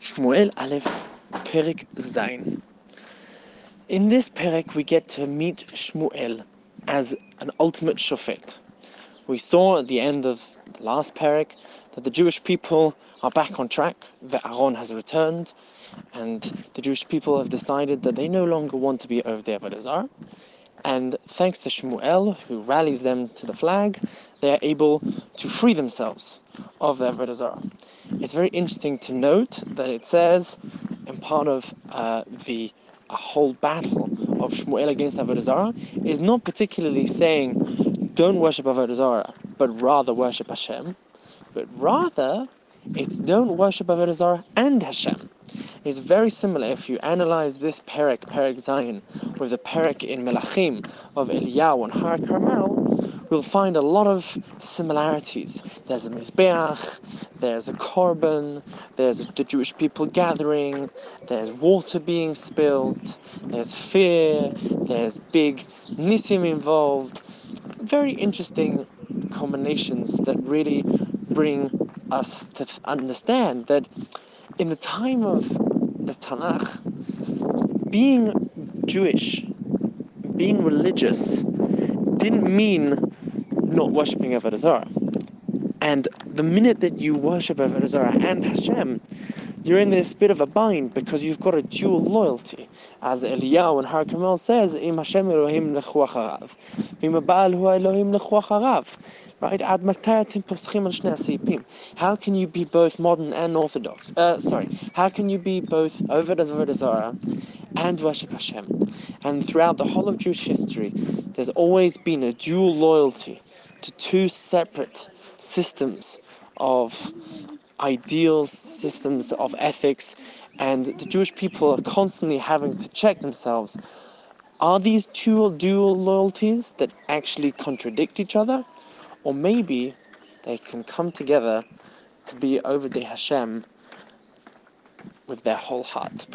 Shmuel Aleph Perek Zain. In this Perek, we get to meet Shmuel as an ultimate shofet. We saw at the end of the last Perek that the Jewish people are back on track, that Aron has returned, and the Jewish people have decided that they no longer want to be over the Avodah And thanks to Shmuel, who rallies them to the flag, they are able to free themselves of the Avodah it's very interesting to note that it says in part of uh, the whole battle of Shmuel against Avodah Zarah is not particularly saying don't worship Avodah Zarah, but rather worship Hashem, but rather it's don't worship Avodah Zarah and Hashem. It's very similar if you analyze this Perek, Perek Zain, with the Perek in Melachim of Eliyahu and Har Carmel, we'll find a lot of similarities. There's a Mizbeach, there's a Korban, there's the Jewish people gathering, there's water being spilled, there's fear, there's big Nisim involved. Very interesting combinations that really bring us to understand that in the time of the Tanakh, being Jewish, being religious, didn't mean not worshipping Avodah Zarah. And the minute that you worship Avodah Zarah and Hashem, you're in this bit of a bind because you've got a dual loyalty. As Eliyahu and Har Carmel says, Im Hashem Elohim. Vim Baal hu Elohim. Right? Ad poschim How can you be both modern and orthodox? Uh, sorry. How can you be both Avodah Zarah and worship Hashem? And throughout the whole of Jewish history, there's always been a dual loyalty to two separate systems of ideals, systems of ethics, and the Jewish people are constantly having to check themselves. Are these two dual loyalties that actually contradict each other? Or maybe they can come together to be over the Hashem with their whole heart.